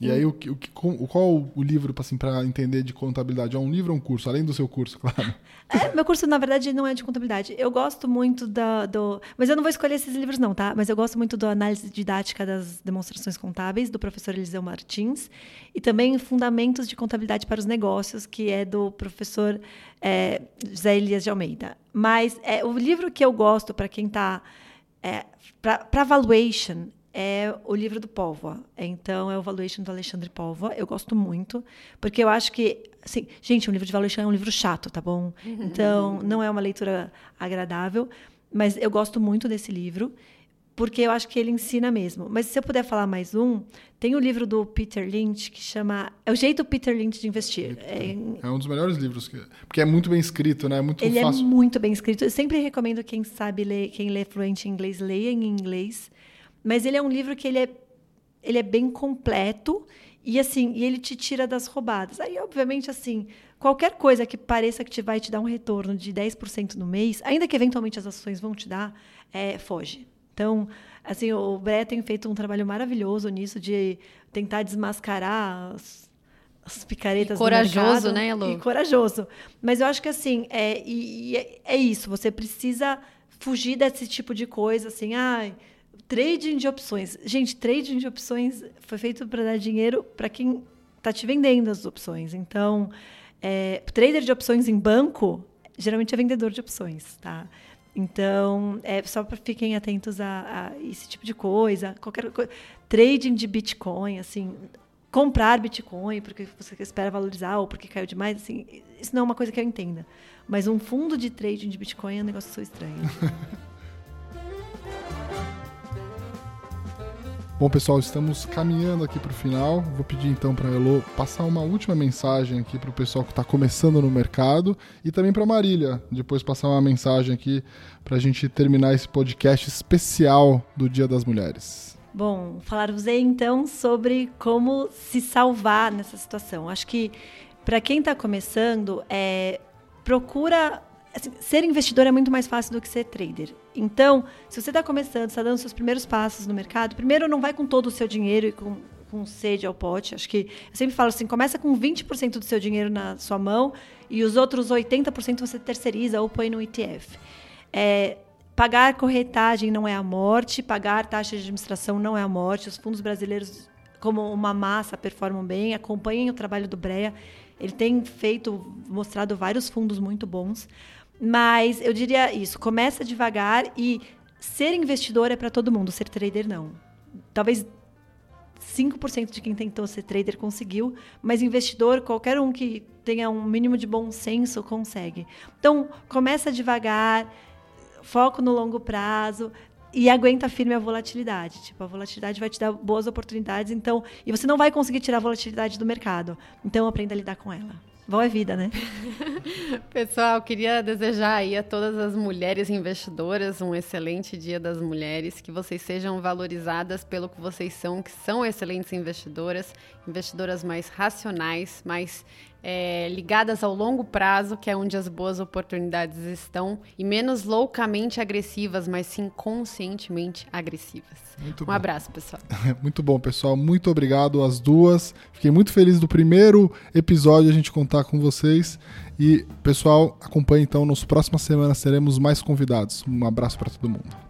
[SPEAKER 1] E aí, o, o, qual o livro assim, para entender de contabilidade? É um livro ou um curso? Além do seu curso, <laughs> claro.
[SPEAKER 2] É, meu curso, na verdade, não é de contabilidade. Eu gosto muito do. Mas eu não vou escolher esses livros, não, tá? Mas eu gosto muito da análise didática das demonstrações contábeis, do professor Eliseu Martins. E também Fundamentos de Contabilidade para os Negócios, que é do professor é, José Elias de Almeida. Mas é, o livro que eu gosto para quem está. É, para valuation é o livro do Póvoa. Então, é o Valuation do Alexandre Póvoa. Eu gosto muito, porque eu acho que, assim, gente, um livro de valuation é um livro chato, tá bom? <laughs> Então, não é uma leitura agradável, mas eu gosto muito desse livro, porque eu acho que ele ensina mesmo. Mas se eu puder falar mais um, tem o livro do Peter Lynch que chama É o jeito Peter Lynch de investir.
[SPEAKER 1] É, é um dos melhores livros, que, porque é muito bem escrito, né? É muito
[SPEAKER 2] ele
[SPEAKER 1] é fácil.
[SPEAKER 2] é muito bem escrito. Eu sempre recomendo quem sabe ler, quem lê fluente em inglês, leia em inglês mas ele é um livro que ele é, ele é bem completo e assim, e ele te tira das roubadas. Aí, obviamente, assim, qualquer coisa que pareça que te vai te dar um retorno de 10% no mês, ainda que eventualmente as ações vão te dar, é, foge. Então, assim, o Bré tem feito um trabalho maravilhoso nisso de tentar desmascarar as, as picaretas e
[SPEAKER 3] corajoso,
[SPEAKER 2] né,
[SPEAKER 3] Elu?
[SPEAKER 2] E corajoso. Mas eu acho que assim, é, e, e é, é isso, você precisa fugir desse tipo de coisa, assim, ai, ah, Trading de opções. Gente, trading de opções foi feito para dar dinheiro para quem está te vendendo as opções. Então, é, trader de opções em banco geralmente é vendedor de opções, tá? Então, é só para fiquem atentos a, a, esse tipo de coisa, qualquer coisa. Trading de Bitcoin, assim, comprar Bitcoin porque você espera valorizar ou porque caiu demais, assim, isso não é uma coisa que eu entenda. Mas um fundo de trading de Bitcoin é um negócio só estranho. <laughs>
[SPEAKER 1] Bom, pessoal, estamos caminhando aqui para o final. Vou pedir então para a Elo passar uma última mensagem aqui para o pessoal que está começando no mercado e também para a Marília, depois passar uma mensagem aqui para a gente terminar esse podcast especial do Dia das Mulheres.
[SPEAKER 2] Bom, falar-vos então sobre como se salvar nessa situação. Acho que para quem está começando, é, procura assim, ser investidor é muito mais fácil do que ser trader. Então, se você está começando, está dando seus primeiros passos no mercado, primeiro não vai com todo o seu dinheiro e com, com sede ao pote. Acho que eu sempre falo assim, começa com 20% do seu dinheiro na sua mão e os outros 80% você terceiriza ou põe no ETF. É, pagar corretagem não é a morte, pagar taxa de administração não é a morte. Os fundos brasileiros, como uma massa, performam bem, acompanhem o trabalho do Breia. Ele tem feito, mostrado vários fundos muito bons. Mas eu diria isso: começa devagar e ser investidor é para todo mundo, ser trader não. Talvez 5% de quem tentou ser trader conseguiu, mas investidor, qualquer um que tenha um mínimo de bom senso consegue. Então, começa devagar, foco no longo prazo e aguenta firme a volatilidade. Tipo, a volatilidade vai te dar boas oportunidades, então, e você não vai conseguir tirar a volatilidade do mercado. Então, aprenda a lidar com ela. Bom é vida, né? <laughs>
[SPEAKER 3] Pessoal, queria desejar aí a todas as mulheres investidoras um excelente Dia das Mulheres, que vocês sejam valorizadas pelo que vocês são, que são excelentes investidoras, investidoras mais racionais, mais é, ligadas ao longo prazo, que é onde as boas oportunidades estão, e menos loucamente agressivas, mas sim conscientemente agressivas. Muito um bom. abraço, pessoal. <laughs>
[SPEAKER 1] muito bom, pessoal. Muito obrigado às duas. Fiquei muito feliz do primeiro episódio a gente contar com vocês. E, pessoal, acompanhe então. Nas próximas semanas teremos mais convidados. Um abraço para todo mundo.